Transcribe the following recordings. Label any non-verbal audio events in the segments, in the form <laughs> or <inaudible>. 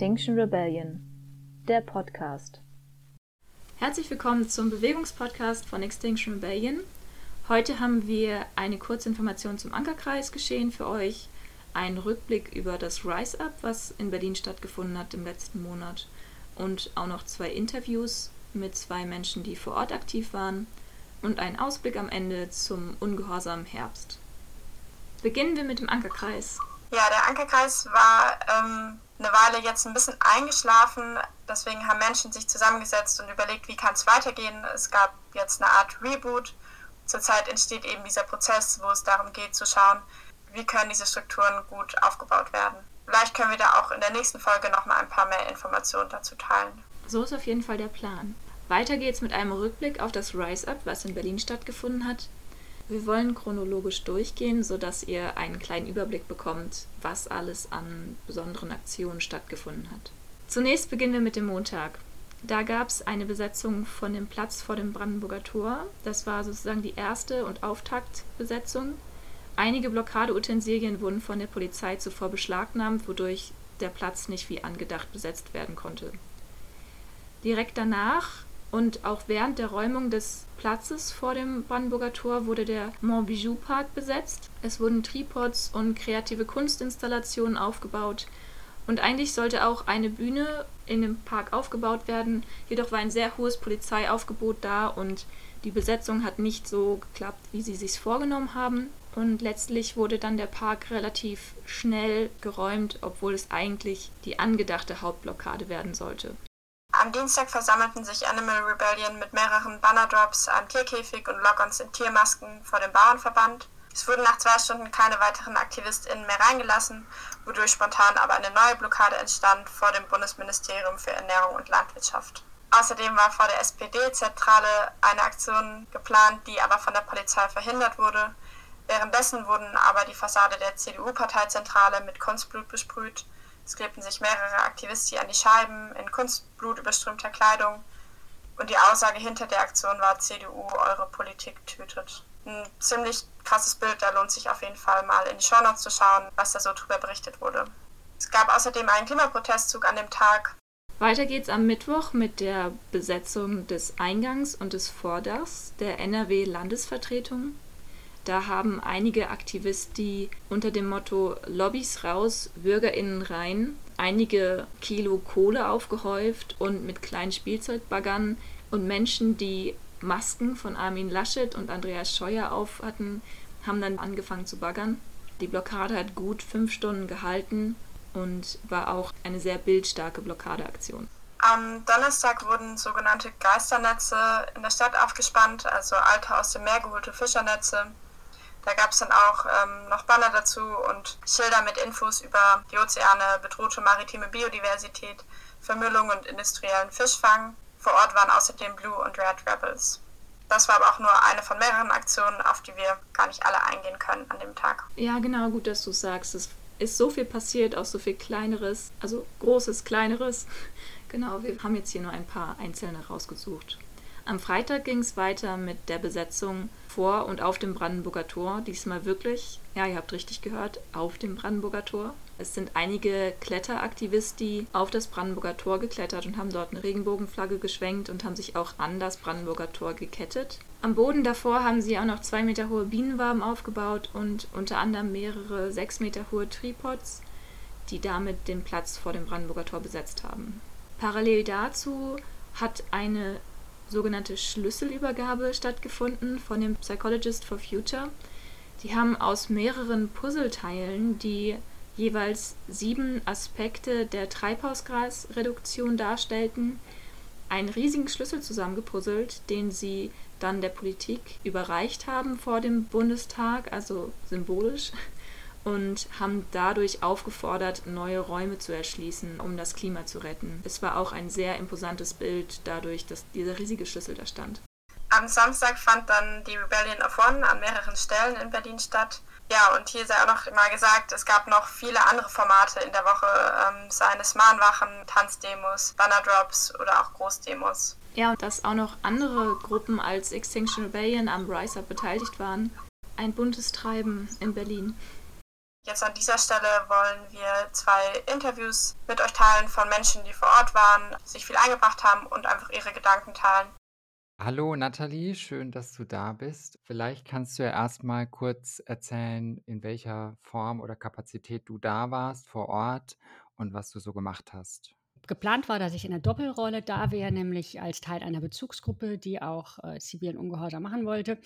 Extinction Rebellion, der Podcast. Herzlich willkommen zum Bewegungspodcast von Extinction Rebellion. Heute haben wir eine kurze Information zum Ankerkreis geschehen für euch, einen Rückblick über das Rise Up, was in Berlin stattgefunden hat im letzten Monat und auch noch zwei Interviews mit zwei Menschen, die vor Ort aktiv waren und einen Ausblick am Ende zum ungehorsamen Herbst. Beginnen wir mit dem Ankerkreis. Ja, der Ankerkreis war ähm, eine Weile jetzt ein bisschen eingeschlafen. Deswegen haben Menschen sich zusammengesetzt und überlegt, wie kann es weitergehen. Es gab jetzt eine Art Reboot. Zurzeit entsteht eben dieser Prozess, wo es darum geht zu schauen, wie können diese Strukturen gut aufgebaut werden. Vielleicht können wir da auch in der nächsten Folge noch mal ein paar mehr Informationen dazu teilen. So ist auf jeden Fall der Plan. Weiter geht's mit einem Rückblick auf das Rise Up, was in Berlin stattgefunden hat. Wir wollen chronologisch durchgehen, sodass ihr einen kleinen Überblick bekommt, was alles an besonderen Aktionen stattgefunden hat. Zunächst beginnen wir mit dem Montag. Da gab es eine Besetzung von dem Platz vor dem Brandenburger Tor. Das war sozusagen die erste und Auftaktbesetzung. Einige Blockadeutensilien wurden von der Polizei zuvor beschlagnahmt, wodurch der Platz nicht wie angedacht besetzt werden konnte. Direkt danach und auch während der Räumung des Platzes vor dem Brandenburger Tor wurde der Montbijou Park besetzt. Es wurden Tripods und kreative Kunstinstallationen aufgebaut. Und eigentlich sollte auch eine Bühne in dem Park aufgebaut werden. Jedoch war ein sehr hohes Polizeiaufgebot da und die Besetzung hat nicht so geklappt, wie sie sich vorgenommen haben. Und letztlich wurde dann der Park relativ schnell geräumt, obwohl es eigentlich die angedachte Hauptblockade werden sollte. Am Dienstag versammelten sich Animal Rebellion mit mehreren Bannerdrops, einem Tierkäfig und Lock-ons in Tiermasken vor dem Bauernverband. Es wurden nach zwei Stunden keine weiteren AktivistInnen mehr reingelassen, wodurch spontan aber eine neue Blockade entstand vor dem Bundesministerium für Ernährung und Landwirtschaft. Außerdem war vor der SPD-Zentrale eine Aktion geplant, die aber von der Polizei verhindert wurde. Währenddessen wurden aber die Fassade der CDU-Parteizentrale mit Kunstblut besprüht es klebten sich mehrere Aktivisten an die Scheiben in kunstblutüberströmter Kleidung. Und die Aussage hinter der Aktion war CDU, eure Politik tötet. Ein ziemlich krasses Bild, da lohnt sich auf jeden Fall mal in die Shownotes zu schauen, was da so drüber berichtet wurde. Es gab außerdem einen Klimaprotestzug an dem Tag. Weiter geht's am Mittwoch mit der Besetzung des Eingangs und des Vordachs der NRW-Landesvertretung. Da haben einige Aktivisten unter dem Motto Lobbys raus, BürgerInnen rein einige Kilo Kohle aufgehäuft und mit kleinen Spielzeugbaggern und Menschen, die Masken von Armin Laschet und Andreas Scheuer auf hatten, haben dann angefangen zu baggern. Die Blockade hat gut fünf Stunden gehalten und war auch eine sehr bildstarke Blockadeaktion. Am Donnerstag wurden sogenannte Geisternetze in der Stadt aufgespannt, also alte aus dem Meer geholte Fischernetze. Da gab es dann auch ähm, noch Banner dazu und Schilder mit Infos über die Ozeane, bedrohte maritime Biodiversität, Vermüllung und industriellen Fischfang. Vor Ort waren außerdem Blue und Red Rebels. Das war aber auch nur eine von mehreren Aktionen, auf die wir gar nicht alle eingehen können an dem Tag. Ja, genau, gut, dass du sagst. Es ist so viel passiert, auch so viel Kleineres, also Großes, Kleineres. <laughs> Genau, wir haben jetzt hier nur ein paar einzelne rausgesucht. Am Freitag ging es weiter mit der Besetzung vor und auf dem Brandenburger Tor. Diesmal wirklich, ja, ihr habt richtig gehört, auf dem Brandenburger Tor. Es sind einige Kletteraktivisten auf das Brandenburger Tor geklettert und haben dort eine Regenbogenflagge geschwenkt und haben sich auch an das Brandenburger Tor gekettet. Am Boden davor haben sie auch noch zwei Meter hohe Bienenwaben aufgebaut und unter anderem mehrere sechs Meter hohe Tripods, die damit den Platz vor dem Brandenburger Tor besetzt haben. Parallel dazu hat eine sogenannte Schlüsselübergabe stattgefunden von dem Psychologist for Future. Die haben aus mehreren Puzzleteilen, die jeweils sieben Aspekte der Treibhausgasreduktion darstellten, einen riesigen Schlüssel zusammengepuzzelt, den sie dann der Politik überreicht haben vor dem Bundestag, also symbolisch und haben dadurch aufgefordert, neue Räume zu erschließen, um das Klima zu retten. Es war auch ein sehr imposantes Bild dadurch, dass dieser riesige Schlüssel da stand. Am Samstag fand dann die Rebellion of One an mehreren Stellen in Berlin statt. Ja, und hier sei auch noch mal gesagt, es gab noch viele andere Formate in der Woche, ähm, seien es Mahnwachen, Tanzdemos, Bannerdrops oder auch Großdemos. Ja, und dass auch noch andere Gruppen als Extinction Rebellion am Rise Up beteiligt waren. Ein buntes Treiben in Berlin. Jetzt an dieser Stelle wollen wir zwei Interviews mit euch teilen von Menschen, die vor Ort waren, sich viel eingebracht haben und einfach ihre Gedanken teilen. Hallo Nathalie, schön, dass du da bist. Vielleicht kannst du ja erstmal kurz erzählen, in welcher Form oder Kapazität du da warst vor Ort und was du so gemacht hast. Geplant war, dass ich in der Doppelrolle da wäre, nämlich als Teil einer Bezugsgruppe, die auch äh, zivilen Ungehorsam machen wollte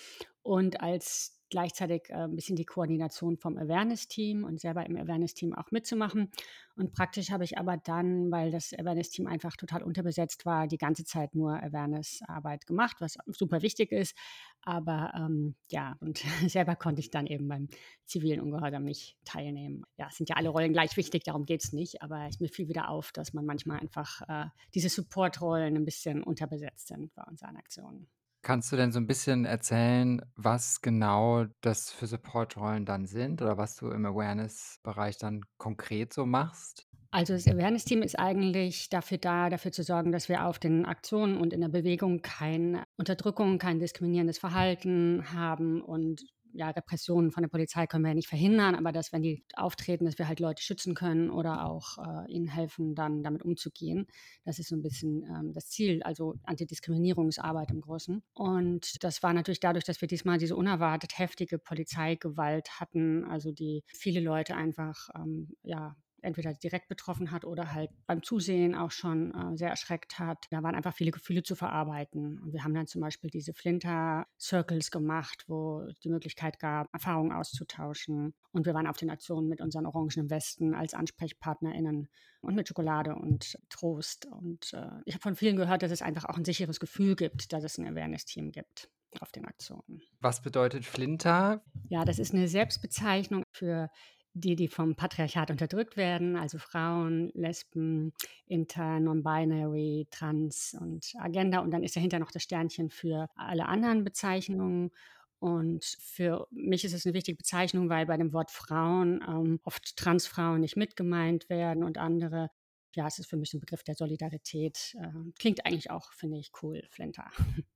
und als gleichzeitig äh, ein bisschen die Koordination vom Awareness-Team und selber im Awareness-Team auch mitzumachen. Und praktisch habe ich aber dann, weil das Awareness-Team einfach total unterbesetzt war, die ganze Zeit nur Awareness-Arbeit gemacht, was super wichtig ist. Aber ähm, ja, und <laughs> selber konnte ich dann eben beim zivilen Ungehorsam nicht teilnehmen. Ja, es sind ja alle Rollen gleich wichtig, darum geht es nicht. Aber es mir fiel wieder auf, dass man manchmal einfach äh, diese Support-Rollen ein bisschen unterbesetzt sind bei unseren Aktionen. Kannst du denn so ein bisschen erzählen, was genau das für Supportrollen dann sind oder was du im Awareness-Bereich dann konkret so machst? Also das Awareness-Team ist eigentlich dafür da, dafür zu sorgen, dass wir auf den Aktionen und in der Bewegung keine Unterdrückung, kein diskriminierendes Verhalten haben und ja, Repressionen von der Polizei können wir ja nicht verhindern, aber dass, wenn die auftreten, dass wir halt Leute schützen können oder auch äh, ihnen helfen, dann damit umzugehen. Das ist so ein bisschen ähm, das Ziel, also Antidiskriminierungsarbeit im Großen. Und das war natürlich dadurch, dass wir diesmal diese unerwartet heftige Polizeigewalt hatten, also die viele Leute einfach ähm, ja, entweder direkt betroffen hat oder halt beim Zusehen auch schon äh, sehr erschreckt hat. Da waren einfach viele Gefühle zu verarbeiten. Und wir haben dann zum Beispiel diese Flinter-Circles gemacht, wo die Möglichkeit gab, Erfahrungen auszutauschen. Und wir waren auf den Aktionen mit unseren orangenen Westen als AnsprechpartnerInnen und mit Schokolade und Trost. Und äh, ich habe von vielen gehört, dass es einfach auch ein sicheres Gefühl gibt, dass es ein Awareness-Team gibt auf den Aktionen. Was bedeutet Flinter? Ja, das ist eine Selbstbezeichnung für die, die vom Patriarchat unterdrückt werden, also Frauen, Lesben, Inter, Non-Binary, Trans und Agenda. Und dann ist dahinter noch das Sternchen für alle anderen Bezeichnungen. Und für mich ist es eine wichtige Bezeichnung, weil bei dem Wort Frauen ähm, oft Transfrauen nicht mitgemeint werden und andere. Ja, es ist für mich ein Begriff der Solidarität. Äh, klingt eigentlich auch, finde ich, cool, Flinter. <laughs>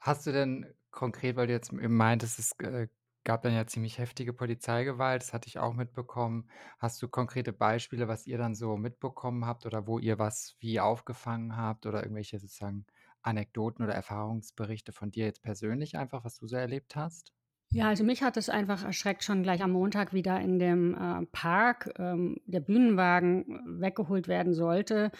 Hast du denn konkret, weil du jetzt meintest, es äh, gab dann ja ziemlich heftige Polizeigewalt, das hatte ich auch mitbekommen. Hast du konkrete Beispiele, was ihr dann so mitbekommen habt oder wo ihr was wie aufgefangen habt oder irgendwelche sozusagen Anekdoten oder Erfahrungsberichte von dir jetzt persönlich einfach, was du so erlebt hast? Ja, also mich hat es einfach erschreckt, schon gleich am Montag wieder in dem äh, Park ähm, der Bühnenwagen weggeholt werden sollte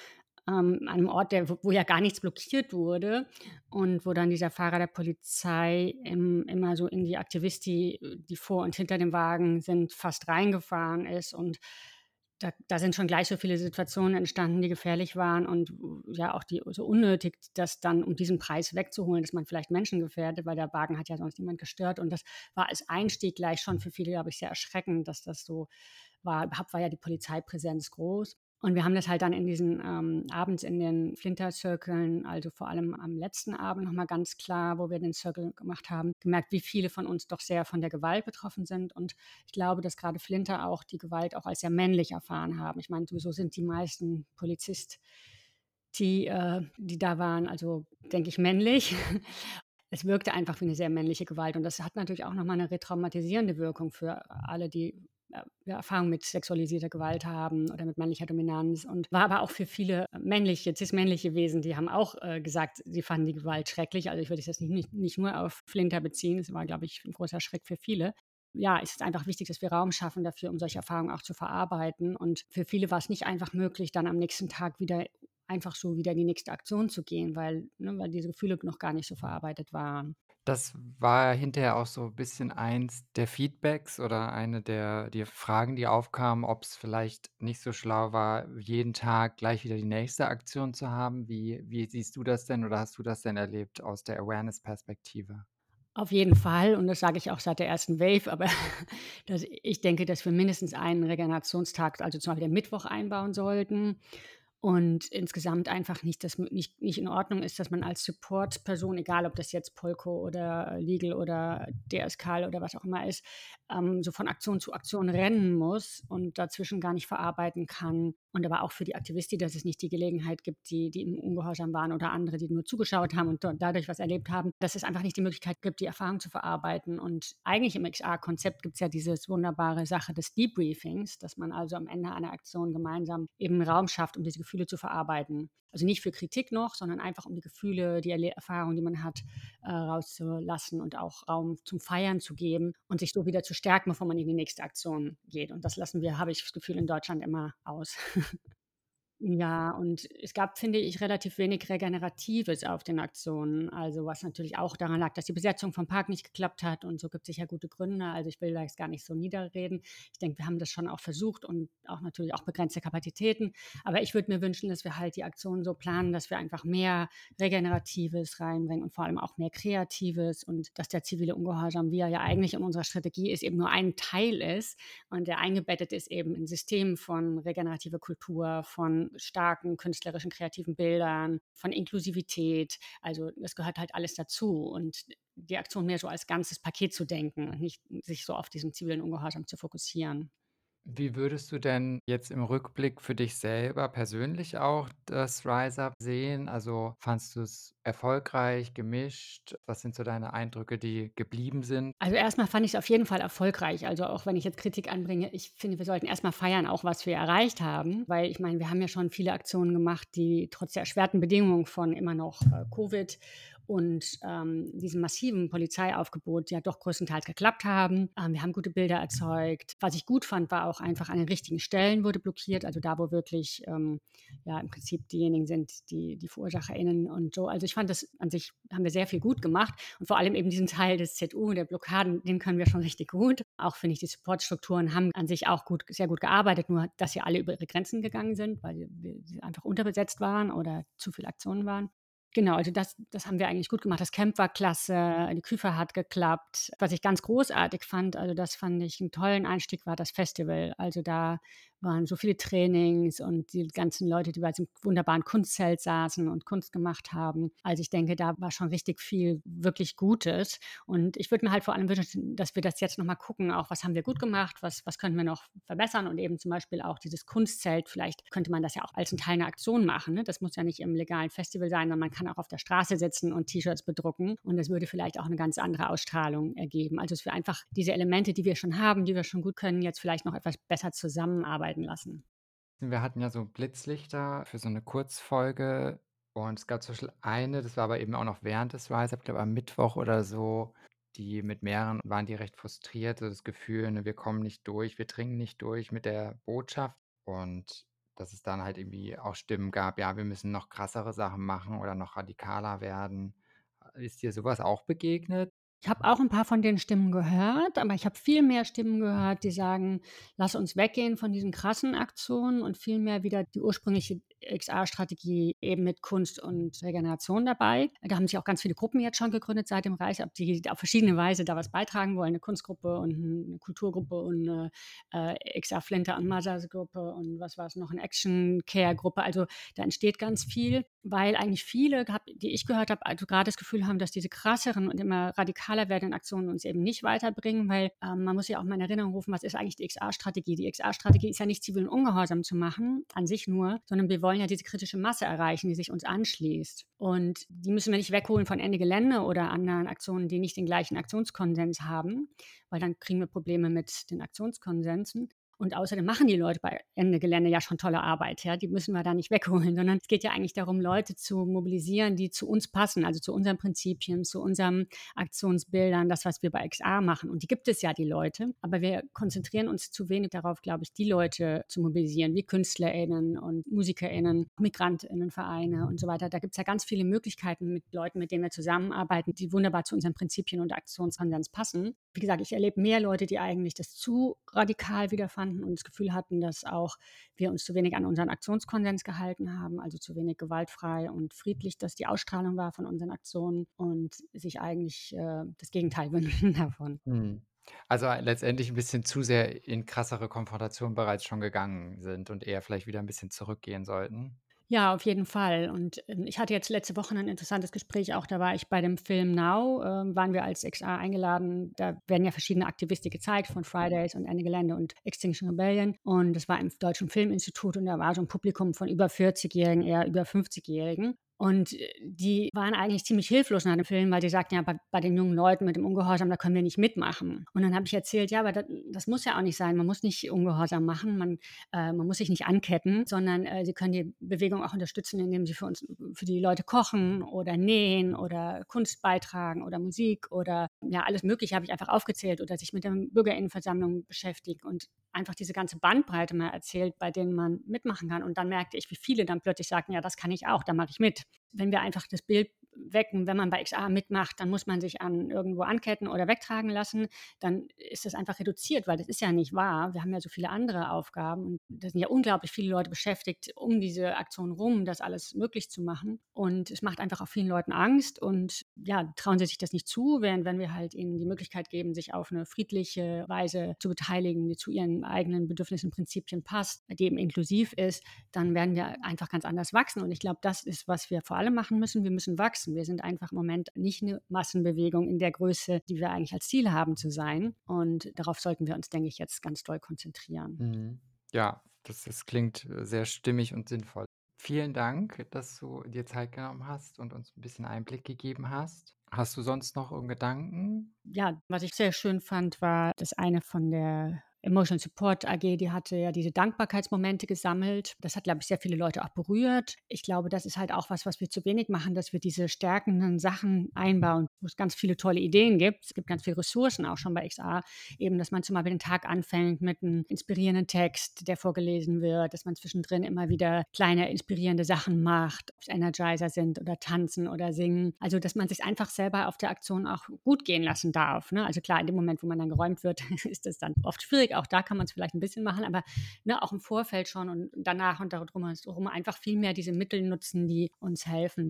ähm, an einem Ort, der, wo ja gar nichts blockiert wurde und wo dann dieser Fahrer der Polizei im, immer so in die Aktivisti, die vor und hinter dem Wagen sind, fast reingefahren ist und da, da, sind schon gleich so viele Situationen entstanden, die gefährlich waren und ja auch die so unnötig, das dann um diesen Preis wegzuholen, dass man vielleicht Menschen gefährdet, weil der Wagen hat ja sonst niemand gestört und das war als Einstieg gleich schon für viele, glaube ich, sehr erschreckend, dass das so war. Überhaupt war ja die Polizeipräsenz groß. Und wir haben das halt dann in diesen ähm, abends in den Flinter-Circlen, also vor allem am letzten Abend nochmal ganz klar, wo wir den Circle gemacht haben, gemerkt, wie viele von uns doch sehr von der Gewalt betroffen sind. Und ich glaube, dass gerade Flinter auch die Gewalt auch als sehr männlich erfahren haben. Ich meine, sowieso sind die meisten Polizisten, die, äh, die da waren, also denke ich männlich. <laughs> es wirkte einfach wie eine sehr männliche Gewalt. Und das hat natürlich auch nochmal eine retraumatisierende Wirkung für alle, die Erfahrung mit sexualisierter Gewalt haben oder mit männlicher Dominanz und war aber auch für viele männliche, cis-männliche Wesen, die haben auch äh, gesagt, sie fanden die Gewalt schrecklich. Also ich würde es jetzt nicht, nicht, nicht nur auf Flinter beziehen, es war, glaube ich, ein großer Schreck für viele. Ja, es ist einfach wichtig, dass wir Raum schaffen dafür, um solche Erfahrungen auch zu verarbeiten. Und für viele war es nicht einfach möglich, dann am nächsten Tag wieder einfach so wieder in die nächste Aktion zu gehen, weil, ne, weil diese Gefühle noch gar nicht so verarbeitet waren. Das war hinterher auch so ein bisschen eins der Feedbacks oder eine der die Fragen, die aufkamen, ob es vielleicht nicht so schlau war, jeden Tag gleich wieder die nächste Aktion zu haben. Wie wie siehst du das denn oder hast du das denn erlebt aus der Awareness-Perspektive? Auf jeden Fall und das sage ich auch seit der ersten Wave, aber <laughs> das ich denke, dass wir mindestens einen Regenerationstag, also zum Beispiel den Mittwoch einbauen sollten und insgesamt einfach nicht, dass nicht, nicht in Ordnung ist, dass man als Support-Person, egal ob das jetzt Polko oder Legal oder DSK oder was auch immer ist, ähm, so von Aktion zu Aktion rennen muss und dazwischen gar nicht verarbeiten kann. Und aber auch für die Aktivisten, dass es nicht die Gelegenheit gibt, die, die im Ungehorsam waren oder andere, die nur zugeschaut haben und dadurch was erlebt haben, dass es einfach nicht die Möglichkeit gibt, die Erfahrung zu verarbeiten. Und eigentlich im XR-Konzept gibt es ja diese wunderbare Sache des Debriefings, dass man also am Ende einer Aktion gemeinsam eben Raum schafft, um diese Gefühle zu verarbeiten. Also nicht für Kritik noch, sondern einfach um die Gefühle, die Erfahrungen, die man hat, äh, rauszulassen und auch Raum zum Feiern zu geben und sich so wieder zu stärken, bevor man in die nächste Aktion geht. Und das lassen wir, habe ich das Gefühl, in Deutschland immer aus. <laughs> Ja, und es gab, finde ich, relativ wenig Regeneratives auf den Aktionen. Also was natürlich auch daran lag, dass die Besetzung vom Park nicht geklappt hat und so gibt es sicher gute Gründe. Also ich will da jetzt gar nicht so niederreden. Ich denke, wir haben das schon auch versucht und auch natürlich auch begrenzte Kapazitäten. Aber ich würde mir wünschen, dass wir halt die Aktionen so planen, dass wir einfach mehr Regeneratives reinbringen und vor allem auch mehr Kreatives und dass der zivile Ungehorsam, wie er ja eigentlich in unserer Strategie ist, eben nur ein Teil ist und der eingebettet ist eben in System von regenerative Kultur, von starken künstlerischen, kreativen Bildern, von Inklusivität. Also das gehört halt alles dazu und die Aktion mehr so als ganzes Paket zu denken und nicht sich so auf diesen zivilen Ungehorsam zu fokussieren. Wie würdest du denn jetzt im Rückblick für dich selber persönlich auch das Rise Up sehen? Also fandst du es erfolgreich, gemischt? Was sind so deine Eindrücke, die geblieben sind? Also erstmal fand ich es auf jeden Fall erfolgreich. Also auch wenn ich jetzt Kritik anbringe, ich finde, wir sollten erstmal feiern, auch was wir erreicht haben. Weil ich meine, wir haben ja schon viele Aktionen gemacht, die trotz der erschwerten Bedingungen von immer noch äh, Covid und ähm, diesem massiven Polizeiaufgebot ja doch größtenteils geklappt haben. Ähm, wir haben gute Bilder erzeugt. Was ich gut fand, war auch einfach an den richtigen Stellen wurde blockiert, also da, wo wirklich ähm, ja im Prinzip diejenigen sind, die die VerursacherInnen und so. Also ich fand das an sich haben wir sehr viel gut gemacht und vor allem eben diesen Teil des ZU, der Blockaden, den können wir schon richtig gut. Auch finde ich, die Supportstrukturen haben an sich auch gut, sehr gut gearbeitet, nur dass sie alle über ihre Grenzen gegangen sind, weil sie einfach unterbesetzt waren oder zu viele Aktionen waren. Genau, also das, das haben wir eigentlich gut gemacht. Das Camp war klasse, die Küfe hat geklappt. Was ich ganz großartig fand, also das fand ich einen tollen Einstieg, war das Festival. Also da waren so viele Trainings und die ganzen Leute, die bei diesem wunderbaren Kunstzelt saßen und Kunst gemacht haben. Also ich denke, da war schon richtig viel wirklich Gutes. Und ich würde mir halt vor allem wünschen, dass wir das jetzt nochmal gucken, auch was haben wir gut gemacht, was, was können wir noch verbessern und eben zum Beispiel auch dieses Kunstzelt, vielleicht könnte man das ja auch als ein Teil einer Aktion machen. Ne? Das muss ja nicht im legalen Festival sein, sondern man kann auch auf der Straße sitzen und T-Shirts bedrucken und das würde vielleicht auch eine ganz andere Ausstrahlung ergeben. Also dass wir einfach diese Elemente, die wir schon haben, die wir schon gut können, jetzt vielleicht noch etwas besser zusammenarbeiten arbeiten lassen. Wir hatten ja so Blitzlichter für so eine Kurzfolge und es gab zum Beispiel eine, das war aber eben auch noch während des Rise ich glaube am Mittwoch oder so, die mit mehreren waren die recht frustriert, so das Gefühl, ne, wir kommen nicht durch, wir dringen nicht durch mit der Botschaft und dass es dann halt irgendwie auch Stimmen gab, ja, wir müssen noch krassere Sachen machen oder noch radikaler werden. Ist dir sowas auch begegnet? Ich habe auch ein paar von den Stimmen gehört, aber ich habe viel mehr Stimmen gehört, die sagen: „Lass uns weggehen von diesen krassen Aktionen und viel mehr wieder die ursprüngliche XR-Strategie eben mit Kunst und Regeneration dabei.“ Da haben sich auch ganz viele Gruppen jetzt schon gegründet seit dem Reich, die auf verschiedene Weise da was beitragen wollen, Eine Kunstgruppe und eine Kulturgruppe und 'ne, äh, XR Flinter und Mothers Gruppe und was war es noch, 'ne Action-Care-Gruppe. Also, da entsteht ganz viel, weil eigentlich viele die ich gehört habe, also gerade das Gefühl haben, dass diese krasseren und immer radikalen radikaler werdenden Aktionen uns eben nicht weiterbringen, weil ähm, man muss ja auch mal in Erinnerung rufen, was ist eigentlich die XA-Strategie? Die XA-Strategie ist ja nicht zivilen Ungehorsam zu machen, an sich nur, sondern wir wollen ja diese kritische Masse erreichen, die sich uns anschließt. Und die müssen wir nicht wegholen von Ende Gelände oder anderen Aktionen, die nicht den gleichen Aktionskonsens haben, weil dann kriegen wir Probleme mit den Aktionskonsensen, und außerdem machen die Leute bei Ende Gelände ja schon tolle Arbeit. Ja? Die müssen wir da nicht wegholen, <laughs> sondern es geht ja eigentlich darum, Leute zu mobilisieren, die zu uns passen, also zu unseren Prinzipien, zu unseren Aktionsbildern, das, was wir bei XA machen. Und die gibt es ja, die Leute. Aber wir konzentrieren uns zu wenig darauf, glaube ich, die Leute zu mobilisieren, wie KünstlerInnen und MusikerInnen, MigrantInnenvereine und so weiter. Da gibt es ja ganz viele Möglichkeiten mit Leuten, mit denen wir zusammenarbeiten, die wunderbar zu unseren Prinzipien und Aktionskonsens passen. Wie gesagt, ich erlebe mehr Leute, die eigentlich das zu radikal wiederfanden fanden und das Gefühl hatten, dass auch wir uns zu wenig an unseren Aktionskonsens gehalten haben, also zu wenig gewaltfrei und friedlich, dass die Ausstrahlung war von unseren Aktionen und sich eigentlich äh, das Gegenteil <laughs> wünschen davon. Mhm. Also äh, letztendlich ein bisschen zu sehr in krassere Konfrontation bereits schon gegangen sind und eher vielleicht wieder ein bisschen zurückgehen sollten. Ja, auf jeden Fall. Und ähm, ich hatte jetzt letzte Woche ein interessantes Gespräch auch. Da war ich bei dem Film Now, äh, waren wir als XA eingeladen. Da werden ja verschiedene Aktivisten gezeigt von Fridays und Ende Gelände und Extinction Rebellion. Und das war im Deutschen Filminstitut und da war so ein Publikum von über 40-Jährigen, eher über 50-Jährigen. Und äh, die waren eigentlich ziemlich hilflos nach dem Film, weil die sagten, ja, bei, bei, den jungen Leuten mit dem Ungehorsam, da können wir nicht mitmachen. Und dann habe ich erzählt, ja, aber das, das, muss ja auch nicht sein. Man muss nicht Ungehorsam machen, man, äh, man muss sich nicht anketten, sondern äh, sie können die Bewegung auch unterstützen, indem sie für uns, für die Leute kochen oder nähen oder Kunst beitragen oder Musik oder ja, alles Mögliche habe ich einfach aufgezählt oder sich mit der Bürgerinnenversammlung beschäftigen und einfach diese ganze Bandbreite mal erzählt, bei denen man mitmachen kann. Und dann merkte ich, wie viele dann plötzlich sagten, ja, das kann ich auch, da mache ich mit wenn wir einfach das Bild wecken, wenn man bei XA mitmacht, dann muss man sich an irgendwo anketten oder wegtragen lassen, dann ist das einfach reduziert, weil das ist ja nicht wahr. Wir haben ja so viele andere Aufgaben und da sind ja unglaublich viele Leute beschäftigt, um diese Aktion rum, das alles möglich zu machen. Und es macht einfach auch vielen Leuten Angst und ja, trauen sie sich das nicht zu, während wenn wir halt ihnen die Möglichkeit geben, sich auf eine friedliche Weise zu beteiligen, die zu ihren eigenen Bedürfnissen, Prinzipien passt, die eben inklusiv ist, dann werden wir einfach ganz anders wachsen. Und ich glaube, das ist, was wir vor allem machen müssen. Wir müssen wachsen. Wir sind einfach im Moment nicht eine Massenbewegung in der Größe, die wir eigentlich als Ziel haben zu sein. Und darauf sollten wir uns, denke ich, jetzt ganz doll konzentrieren. Mhm. Ja, das, das klingt äh, sehr stimmig und sinnvoll. Vielen Dank, dass du dir Zeit genommen hast und uns ein bisschen Einblick gegeben hast. Hast du sonst noch irgendeinen Gedanken? Ja, was ich sehr schön fand, war das eine von der Emotional Support AG, die hatte ja diese Dankbarkeitsmomente gesammelt. Das hat, glaube ich, sehr viele Leute auch berührt. Ich glaube, das ist halt auch was, was wir zu wenig machen, dass wir diese stärkenden Sachen einbauen, wo es ganz viele tolle Ideen gibt. Es gibt ganz viele Ressourcen auch schon bei XA, eben, dass man zum Beispiel den Tag anfängt mit einem inspirierenden Text, der vorgelesen wird, dass man zwischendrin immer wieder kleine inspirierende Sachen macht, ob es Energizer sind oder tanzen oder singen. Also, dass man sich einfach selber auf der Aktion auch gut gehen lassen darf. Ne? Also klar, in dem Moment, wo man dann geräumt wird, <laughs> ist das dann oft schwierig Musik, auch da kann man es vielleicht ein bisschen machen, aber ne, auch im Vorfeld schon und danach und darum herum einfach viel mehr diese Mittel nutzen, die uns helfen.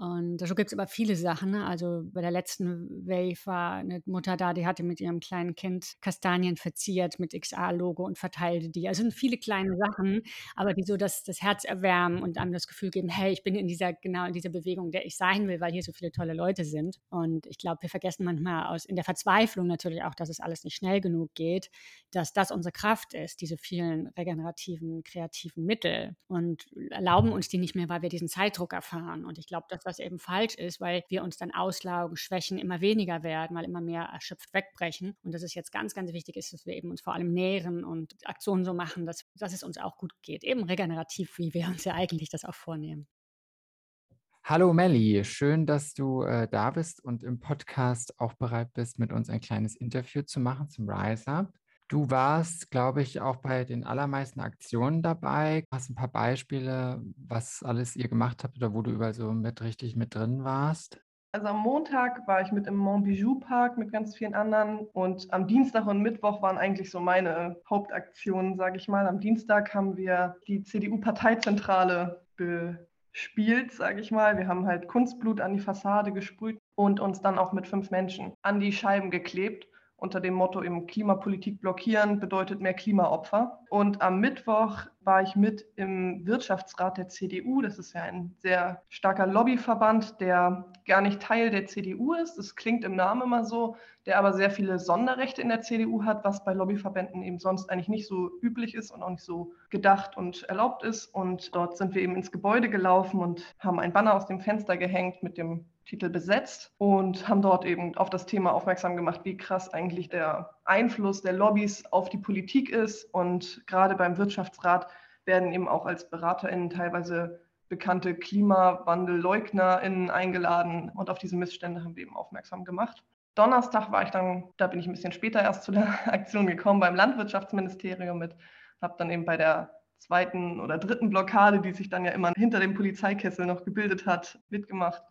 Und so gibt es aber viele Sachen. Ne? Also bei der letzten Wave war eine Mutter da, die hatte mit ihrem kleinen Kind Kastanien verziert mit XA-Logo und verteilte die. Also sind viele kleine Sachen, aber die so das, das Herz erwärmen und einem das Gefühl geben, hey, ich bin in dieser, genau in dieser Bewegung, der ich sein will, weil hier so viele tolle Leute sind. Und ich glaube, wir vergessen manchmal aus, in der Verzweiflung natürlich auch, dass es alles nicht schnell genug geht, dass das unsere Kraft ist, diese vielen regenerativen, kreativen Mittel und erlauben uns die nicht mehr, weil wir diesen Zeitdruck erfahren. Und ich glaube, das was eben falsch ist, weil wir uns dann auslaugen, Schwächen immer weniger werden, weil immer mehr erschöpft wegbrechen. Und dass es jetzt ganz, ganz wichtig ist, dass wir eben uns vor allem nähren und Aktionen so machen, dass, dass es uns auch gut geht. Eben regenerativ, wie wir uns ja eigentlich das auch vornehmen. Hallo Melli, schön, dass du äh, da bist und im Podcast auch bereit bist, mit uns ein kleines Interview zu machen zum Rise Up. Du warst, glaube ich, auch bei den allermeisten Aktionen dabei. Hast ein paar Beispiele, was alles ihr gemacht habt oder wo du überall so mit richtig mit drin warst? Also am Montag war ich mit im Montbijou Park mit ganz vielen anderen und am Dienstag und Mittwoch waren eigentlich so meine Hauptaktionen, sage ich mal. Am Dienstag haben wir die CDU-Parteizentrale bespielt, sage ich mal. Wir haben halt Kunstblut an die Fassade gesprüht und uns dann auch mit fünf Menschen an die Scheiben geklebt unter dem Motto im Klimapolitik blockieren bedeutet mehr Klimaopfer. Und am Mittwoch war ich mit im Wirtschaftsrat der CDU. Das ist ja ein sehr starker Lobbyverband, der gar nicht Teil der CDU ist. Das klingt im Namen immer so, der aber sehr viele Sonderrechte in der CDU hat, was bei Lobbyverbänden eben sonst eigentlich nicht so üblich ist und auch nicht so gedacht und erlaubt ist. Und dort sind wir eben ins Gebäude gelaufen und haben ein Banner aus dem Fenster gehängt mit dem Titel besetzt und haben dort eben auf das Thema aufmerksam gemacht, wie krass eigentlich der Einfluss der Lobbys auf die Politik ist. Und gerade beim Wirtschaftsrat werden eben auch als BeraterInnen teilweise bekannte KlimawandelleugnerInnen eingeladen. Und auf diese Missstände haben wir eben aufmerksam gemacht. Donnerstag war ich dann, da bin ich ein bisschen später erst zu der <laughs> Aktion gekommen, beim Landwirtschaftsministerium mit, habe dann eben bei der zweiten oder dritten Blockade, die sich dann ja immer hinter dem Polizeikessel noch gebildet hat, mitgemacht.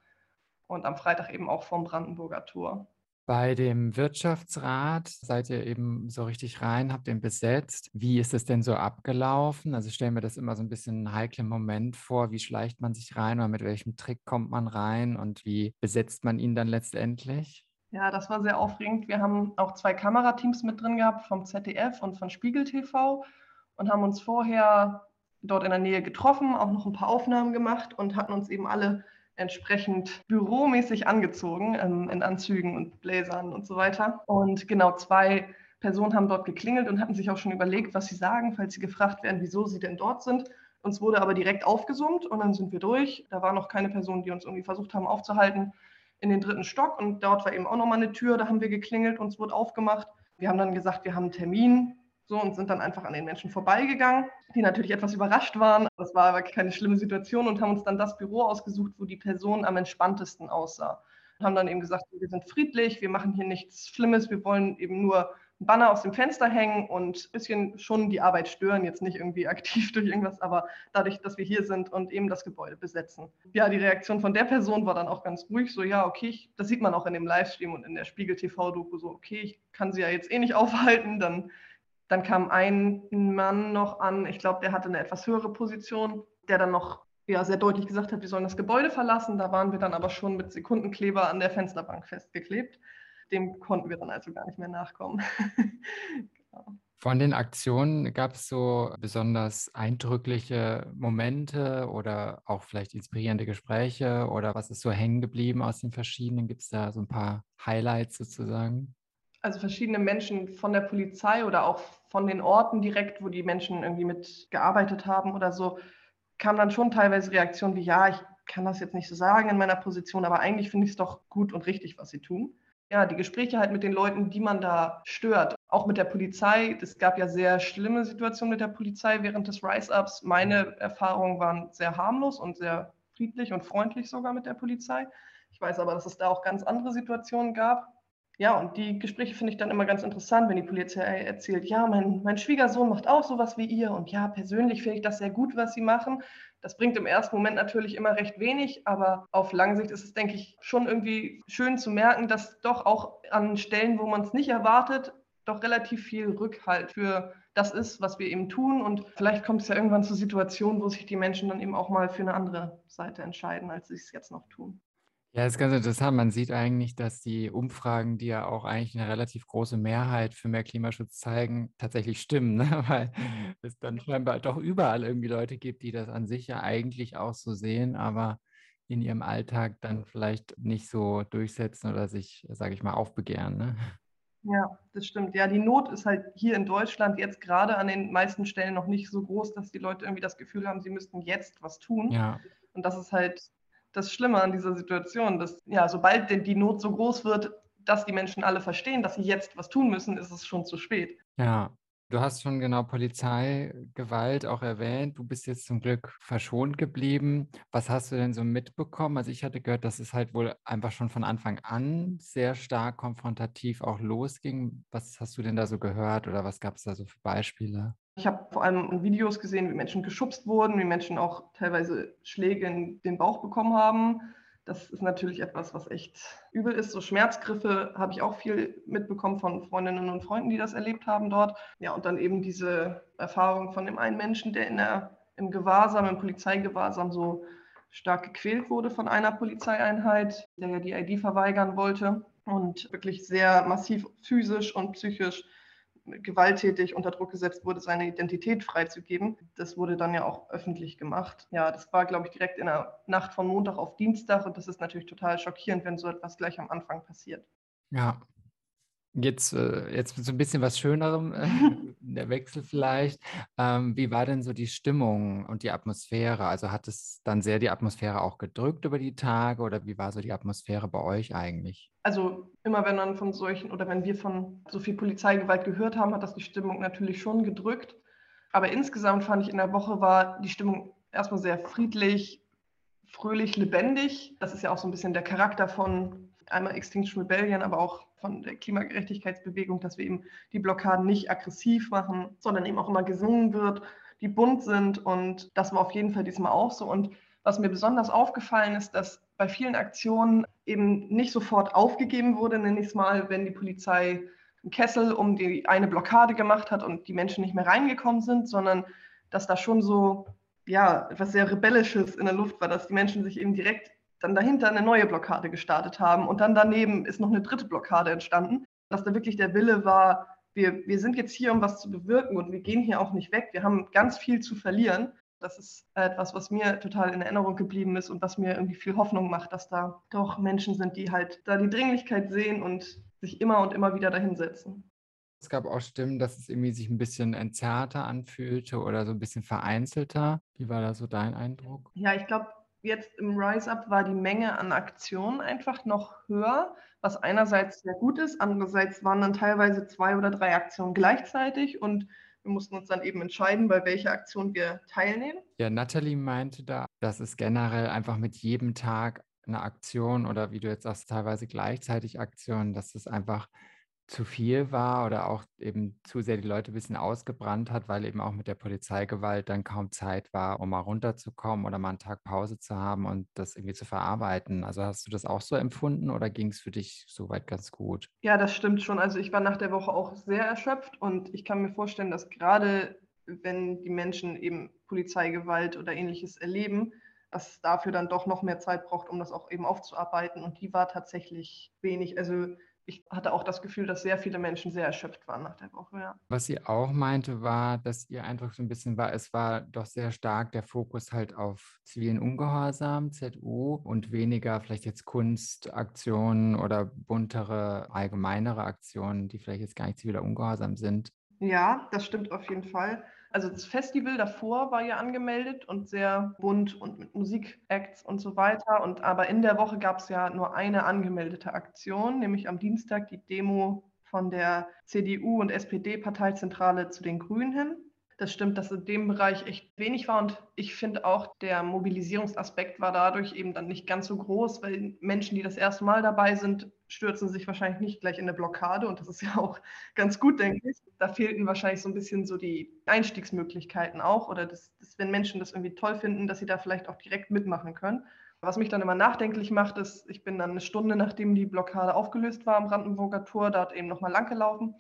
Und am Freitag eben auch vom Brandenburger Tor. Bei dem Wirtschaftsrat seid ihr eben so richtig rein, habt den besetzt. Wie ist es denn so abgelaufen? Also stellen wir das immer so ein bisschen einen heiklen Moment vor. Wie schleicht man sich rein oder mit welchem Trick kommt man rein und wie besetzt man ihn dann letztendlich? Ja, das war sehr aufregend. Wir haben auch zwei Kamerateams mit drin gehabt vom ZDF und von Spiegel TV und haben uns vorher dort in der Nähe getroffen, auch noch ein paar Aufnahmen gemacht und hatten uns eben alle entsprechend büromäßig angezogen, ähm, in Anzügen und Bläsern und so weiter. Und genau zwei Personen haben dort geklingelt und hatten sich auch schon überlegt, was sie sagen, falls sie gefragt werden, wieso sie denn dort sind. Uns wurde aber direkt aufgesummt und dann sind wir durch. Da war noch keine Person, die uns irgendwie versucht haben aufzuhalten, in den dritten Stock. Und dort war eben auch nochmal eine Tür, da haben wir geklingelt, uns wurde aufgemacht. Wir haben dann gesagt, wir haben einen Termin so und sind dann einfach an den Menschen vorbeigegangen, die natürlich etwas überrascht waren. Das war aber keine schlimme Situation und haben uns dann das Büro ausgesucht, wo die Person am entspanntesten aussah. Und haben dann eben gesagt, wir sind friedlich, wir machen hier nichts Schlimmes, wir wollen eben nur ein Banner aus dem Fenster hängen und ein bisschen schon die Arbeit stören, jetzt nicht irgendwie <laughs> aktiv durch irgendwas, aber dadurch, dass wir hier sind und eben das Gebäude besetzen. Ja, die Reaktion von der Person war dann auch ganz ruhig, so ja, okay, ich, das sieht man auch in dem Livestream und in der Spiegel TV-Doku, so okay, ich kann sie ja jetzt eh nicht <laughs> aufhalten, dann dann kam ein Mann noch an, ich glaube, der hatte eine etwas höhere Position, der dann noch ja, sehr deutlich gesagt hat, wir sollen das Gebäude verlassen. Da waren wir dann aber schon mit Sekundenkleber an der Fensterbank festgeklebt. Dem konnten wir dann also gar nicht mehr nachkommen. <laughs> genau. Von den Aktionen gab es so besonders eindrückliche Momente oder auch vielleicht inspirierende Gespräche oder was ist so hängen geblieben aus den verschiedenen? Gibt es da so ein paar Highlights sozusagen? Also verschiedene Menschen von der Polizei oder auch von den Orten direkt, wo die Menschen irgendwie mitgearbeitet haben oder so, kam dann schon teilweise Reaktionen wie, ja, ich kann das jetzt nicht so sagen in meiner Position, aber eigentlich finde ich es doch gut und richtig, was sie tun. Ja, die Gespräche halt mit den Leuten, die man da stört, auch mit der Polizei. Es gab ja sehr schlimme Situationen mit der Polizei während des Rise-Ups. Meine Erfahrungen waren sehr harmlos und sehr friedlich und freundlich sogar mit der Polizei. Ich weiß aber, dass es da auch ganz andere Situationen gab. Ja, und die Gespräche finde ich dann immer ganz interessant, wenn die Polizei erzählt, ja, mein, mein Schwiegersohn macht auch sowas wie ihr und ja, persönlich finde ich das sehr gut, was sie machen. Das bringt im ersten Moment natürlich immer recht wenig, aber auf lange Sicht ist es, denke ich, schon irgendwie schön zu merken, dass doch auch an Stellen, wo man es nicht erwartet, doch relativ viel Rückhalt für das ist, was wir eben tun. Und vielleicht kommt es ja irgendwann zu Situationen, wo sich die Menschen dann eben auch mal für eine andere Seite entscheiden, als sie es jetzt noch tun. Ja, das ist ganz interessant. Man sieht eigentlich, dass die Umfragen, die ja auch eigentlich eine relativ große Mehrheit für mehr Klimaschutz zeigen, tatsächlich stimmen, <laughs> ne? weil es dann scheinbar doch überall irgendwie Leute gibt, die das an sich ja eigentlich auch so sehen, aber in ihrem Alltag dann vielleicht nicht so durchsetzen oder sich, sage ich mal, aufbegehren. Ne? Ja, das stimmt. Ja, die Not ist halt hier in Deutschland jetzt gerade an den meisten Stellen noch nicht so groß, dass die Leute irgendwie das Gefühl haben, sie müssten jetzt was tun. Ja. Und das ist halt das Schlimme an dieser Situation, dass ja, sobald denn die Not so groß wird, dass die Menschen alle verstehen, dass sie jetzt was tun müssen, ist es schon zu spät. Ja, du hast schon genau Polizeigewalt auch erwähnt. Du bist jetzt zum Glück verschont geblieben. Was hast du denn so mitbekommen? Also ich hatte gehört, dass es halt wohl einfach schon von Anfang an sehr stark konfrontativ auch losging. Was hast du denn da so gehört oder was gab es da so für Beispiele? Ich habe vor allem Videos gesehen, wie Menschen geschubst wurden, wie Menschen auch teilweise Schläge in den Bauch bekommen haben. Das ist natürlich etwas, was echt übel ist. So Schmerzgriffe habe ich auch viel mitbekommen von Freundinnen und Freunden, die das erlebt haben dort. Ja, und dann eben diese Erfahrung von dem einen Menschen, der in der, im Gewahrsam, im Polizeigewahrsam so stark gequält wurde von einer Polizeieinheit, der ja die ID verweigern wollte und wirklich sehr massiv physisch und psychisch gewalttätig unter Druck gesetzt wurde, seine Identität freizugeben. Das wurde dann ja auch öffentlich gemacht. Ja, das war, glaube ich, direkt in der Nacht von Montag auf Dienstag und das ist natürlich total schockierend, wenn so etwas gleich am Anfang passiert. Ja, Jetzt, äh, jetzt so ein bisschen was Schönerem, äh, <laughs> der Wechsel vielleicht. Ähm, wie war denn so die Stimmung und die Atmosphäre? Also hat es dann sehr die Atmosphäre auch gedrückt über die Tage oder wie war so die Atmosphäre bei euch eigentlich? Also immer wenn man von solchen oder wenn wir von so viel Polizeigewalt gehört haben, hat das die Stimmung natürlich schon gedrückt. Aber insgesamt fand ich in der Woche war die Stimmung erstmal sehr friedlich, fröhlich, lebendig. Das ist ja auch so ein bisschen der Charakter von einmal Extinction Rebellion, aber auch von der Klimagerechtigkeitsbewegung, dass wir eben die Blockaden nicht aggressiv machen, sondern eben auch immer gesungen wird, die bunt sind. Und das war auf jeden Fall diesmal auch so. Und was mir besonders aufgefallen ist, dass bei vielen Aktionen eben nicht sofort aufgegeben wurde, nenne ich es mal, wenn die Polizei einen Kessel um die eine Blockade gemacht hat und die Menschen nicht mehr reingekommen sind, sondern dass da schon so ja, etwas sehr Rebellisches in der Luft war, dass die Menschen sich eben direkt dann dahinter eine neue Blockade gestartet haben und dann daneben ist noch eine dritte Blockade entstanden, dass da wirklich der Wille war, wir, wir sind jetzt hier, um was zu bewirken und wir gehen hier auch nicht weg. Wir haben ganz viel zu verlieren Das ist etwas, was mir total in Erinnerung geblieben ist und was mir irgendwie viel Hoffnung macht, dass da doch Menschen sind, die halt da die Dringlichkeit sehen und sich immer und immer wieder dahinsetzen. Es gab auch Stimmen, dass es irgendwie sich ein bisschen entzerrter anfühlte oder so ein bisschen vereinzelter. Wie war da so dein Eindruck? Ja, ich glaube, jetzt im Rise Up war die Menge an Aktionen einfach noch höher, was einerseits sehr gut ist, andererseits waren dann teilweise zwei oder drei Aktionen gleichzeitig und wir mussten uns dann eben entscheiden, bei welcher Aktion wir teilnehmen. Ja, Natalie meinte da, dass es generell einfach mit jedem Tag eine Aktion oder wie du jetzt sagst, teilweise gleichzeitig Aktionen, dass es einfach zu viel war oder auch eben zu sehr die Leute ein bisschen ausgebrannt hat, weil eben auch mit der Polizeigewalt dann kaum Zeit war, um mal runterzukommen oder mal einen Tag Pause zu haben und das irgendwie zu verarbeiten. Also hast du das auch so empfunden oder ging es für dich soweit ganz gut? Ja, das stimmt schon. Also ich war nach der Woche auch sehr erschöpft und ich kann mir vorstellen, dass gerade wenn die Menschen eben Polizeigewalt oder ähnliches erleben, dass es dafür dann doch noch mehr Zeit braucht, um das auch eben aufzuarbeiten. Und die war tatsächlich wenig. Also ich hatte auch das Gefühl, dass sehr viele Menschen sehr erschöpft waren nach der Woche. Ja. Was sie auch meinte, war, dass ihr Eindruck so ein bisschen war, es war doch sehr stark der Fokus halt auf zivilen Ungehorsam, ZU, und weniger vielleicht jetzt Kunstaktionen oder buntere, allgemeinere Aktionen, die vielleicht jetzt gar nicht ziviler Ungehorsam sind. Ja, das stimmt auf jeden Fall. Also das Festival davor war ja angemeldet und sehr bunt und mit Musikacts und so weiter. Und aber in der Woche gab es ja nur eine angemeldete Aktion, nämlich am Dienstag die Demo von der CDU und SPD-Parteizentrale zu den Grünen hin das stimmt, dass in dem Bereich echt wenig war. Und ich finde auch, der Mobilisierungsaspekt war dadurch eben dann nicht ganz so groß, weil Menschen, die das erste Mal dabei sind, stürzen sich wahrscheinlich nicht gleich in eine Blockade. Und das ist ja auch <laughs> ganz gut, denke ich. Da fehlten wahrscheinlich so ein bisschen so die Einstiegsmöglichkeiten auch. Oder dass, dass wenn Menschen das irgendwie toll finden, dass sie da vielleicht auch direkt mitmachen können. Was mich dann immer nachdenklich macht, ist, ich bin dann eine Stunde, nachdem die Blockade aufgelöst war am Brandenburger Tor, dort eben nochmal lang gelaufen.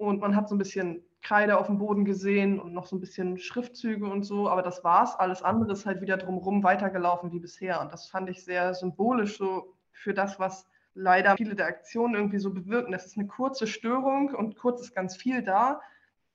Und man hat so ein bisschen Kreide auf dem Boden gesehen und noch so ein bisschen Schriftzüge und so, aber das war's. Alles andere ist halt wieder drumherum weitergelaufen wie bisher. Und das fand ich sehr symbolisch so für das, was leider viele der Aktionen irgendwie so bewirken. Das ist eine kurze Störung und kurz ist ganz viel da.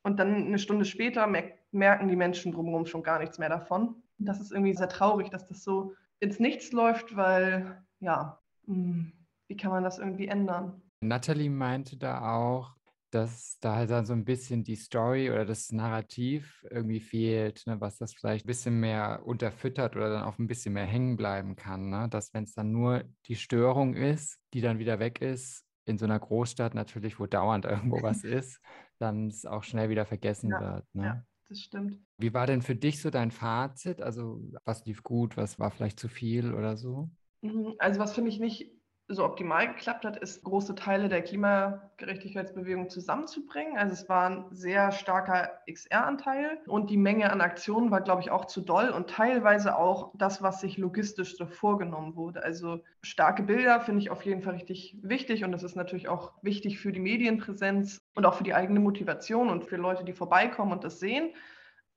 Und dann eine Stunde später merken die Menschen drumherum schon gar nichts mehr davon. Das ist irgendwie sehr traurig, dass das so ins Nichts läuft, weil, ja, hm, wie kann man das irgendwie ändern? Natalie meinte da auch, dass da halt dann so ein bisschen die Story oder das Narrativ irgendwie fehlt, ne, was das vielleicht ein bisschen mehr unterfüttert oder dann auch ein bisschen mehr hängen bleiben kann. Ne? Dass wenn es dann nur die Störung ist, die dann wieder weg ist, in so einer Großstadt natürlich, wo dauernd <laughs> irgendwo was ist, dann es auch schnell wieder vergessen Ja, wird. ja, Ne? das stimmt. Wie war denn für dich so dein Fazit? Also was lief gut, was war vielleicht zu viel oder so? Mhm, Also was für mich nicht so optimal geklappt hat, ist, große Teile der Klimagerechtigkeitsbewegung zusammenzubringen. Also es war ein sehr starker XR-Anteil und die Menge an Aktionen war, glaube ich, auch zu doll und teilweise auch das, was sich logistisch so vorgenommen wurde. Also starke Bilder finde ich auf jeden Fall richtig wichtig und das ist natürlich auch wichtig für die Medienpräsenz und auch für die eigene Motivation und für Leute, die vorbeikommen und das sehen.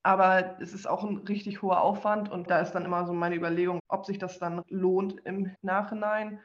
Aber es ist auch ein richtig hoher Aufwand und da ist dann immer so meine Überlegung, ob sich das dann lohnt im Nachhinein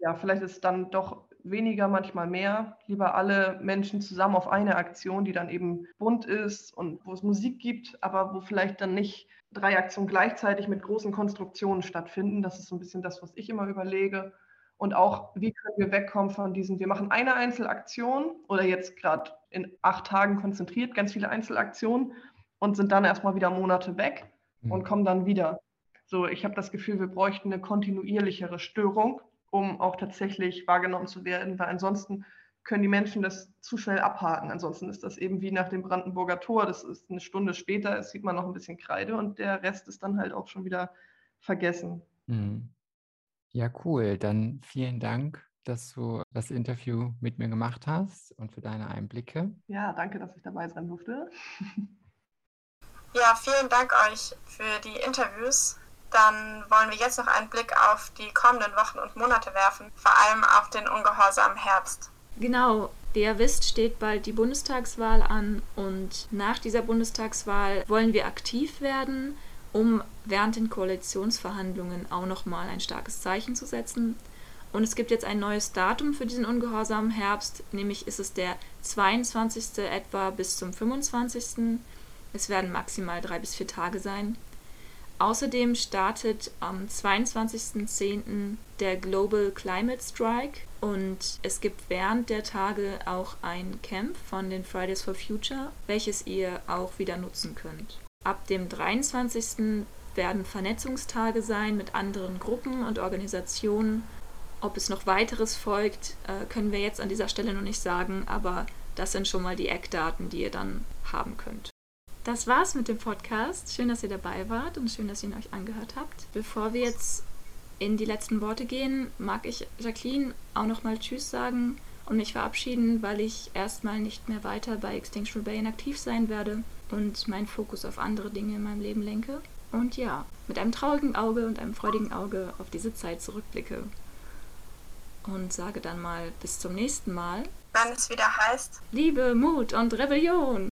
ja, vielleicht ist dann doch weniger, manchmal mehr. Lieber alle Menschen zusammen auf eine Aktion, die dann eben bunt ist und wo es Musik gibt, aber wo vielleicht dann nicht drei Aktionen gleichzeitig mit großen Konstruktionen stattfinden. Das ist so ein bisschen das, was ich immer überlege. Und auch, wie können wir wegkommen von diesen, wir machen eine Einzelaktion oder jetzt gerade in acht Tagen konzentriert ganz viele Einzelaktionen und sind dann erstmal wieder Monate weg und Hm. kommen dann wieder. So, ich habe das Gefühl, wir bräuchten eine kontinuierlichere Störung um auch tatsächlich wahrgenommen zu werden, weil ansonsten können die Menschen das zu schnell abhaken. Ansonsten ist das eben wie nach dem Brandenburger Tor. Das ist eine Stunde später, es sieht man noch ein bisschen Kreide und der Rest ist dann halt auch schon wieder vergessen. Hm. Ja, cool. Dann vielen Dank, dass du das Interview mit mir gemacht hast und für deine Einblicke. Ja, danke, dass ich dabei sein durfte. Ja, vielen Dank euch für die Interviews. Dann wollen wir jetzt noch einen Blick auf die kommenden Wochen und Monate werfen, vor allem auf den ungehorsamen Herbst. Genau, wie ihr wisst, steht bald die Bundestagswahl an und nach dieser Bundestagswahl wollen wir aktiv werden, um während den Koalitionsverhandlungen auch nochmal ein starkes Zeichen zu setzen. Und es gibt jetzt ein neues Datum für diesen ungehorsamen Herbst, nämlich ist es der 22. etwa bis zum 25. Es werden maximal drei bis vier Tage sein. Außerdem startet am 22.10. der Global Climate Strike und es gibt während der Tage auch ein Camp von den Fridays for Future, welches ihr auch wieder nutzen könnt. Ab dem 23. werden Vernetzungstage sein mit anderen Gruppen und Organisationen. Ob es noch weiteres folgt, äh, können wir jetzt an dieser Stelle noch nicht sagen, aber das sind schon mal die Eckdaten, die ihr dann haben könnt das war's mit dem Podcast. Schön, dass ihr dabei wart und schön, dass ihr ihn euch angehört habt. Bevor wir jetzt in die letzten Worte gehen, mag ich Jacqueline auch nochmal Tschüss sagen und mich verabschieden, weil ich erstmal nicht mehr weiter bei Extinction Rebellion aktiv sein werde und meinen Fokus auf andere Dinge in meinem Leben lenke. Und ja, mit einem traurigen Auge und einem freudigen Auge auf diese Zeit zurückblicke. Und sage dann mal bis zum nächsten Mal. Wenn es wieder heißt Liebe, Mut und Rebellion.